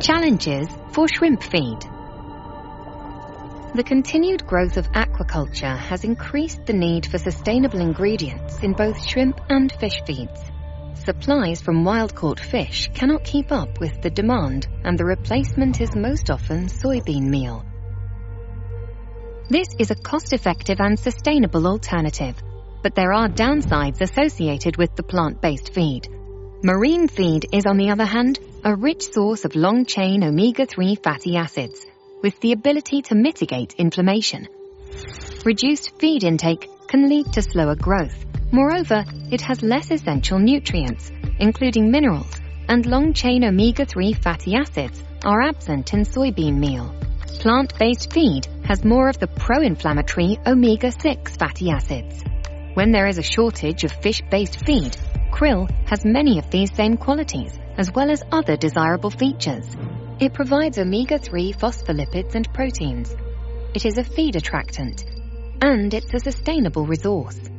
Challenges for shrimp feed. The continued growth of aquaculture has increased the need for sustainable ingredients in both shrimp and fish feeds. Supplies from wild-caught fish cannot keep up with the demand and the replacement is most often soybean meal. This is a cost-effective and sustainable alternative, but there are downsides associated with the plant-based feed. Marine feed is, on the other hand, a rich source of long-chain omega-3 fatty acids with the ability to mitigate inflammation. Reduced feed intake can lead to slower growth. Moreover, it has less essential nutrients, including minerals, and long-chain omega-3 fatty acids are absent in soybean meal. Plant-based feed has more of the pro-inflammatory omega-6 fatty acids. When there is a shortage of fish-based feed, krill has many of these same qualities, as well as other desirable features. It provides omega-3 phospholipids and proteins. It is a feed attractant, and it's a sustainable resource.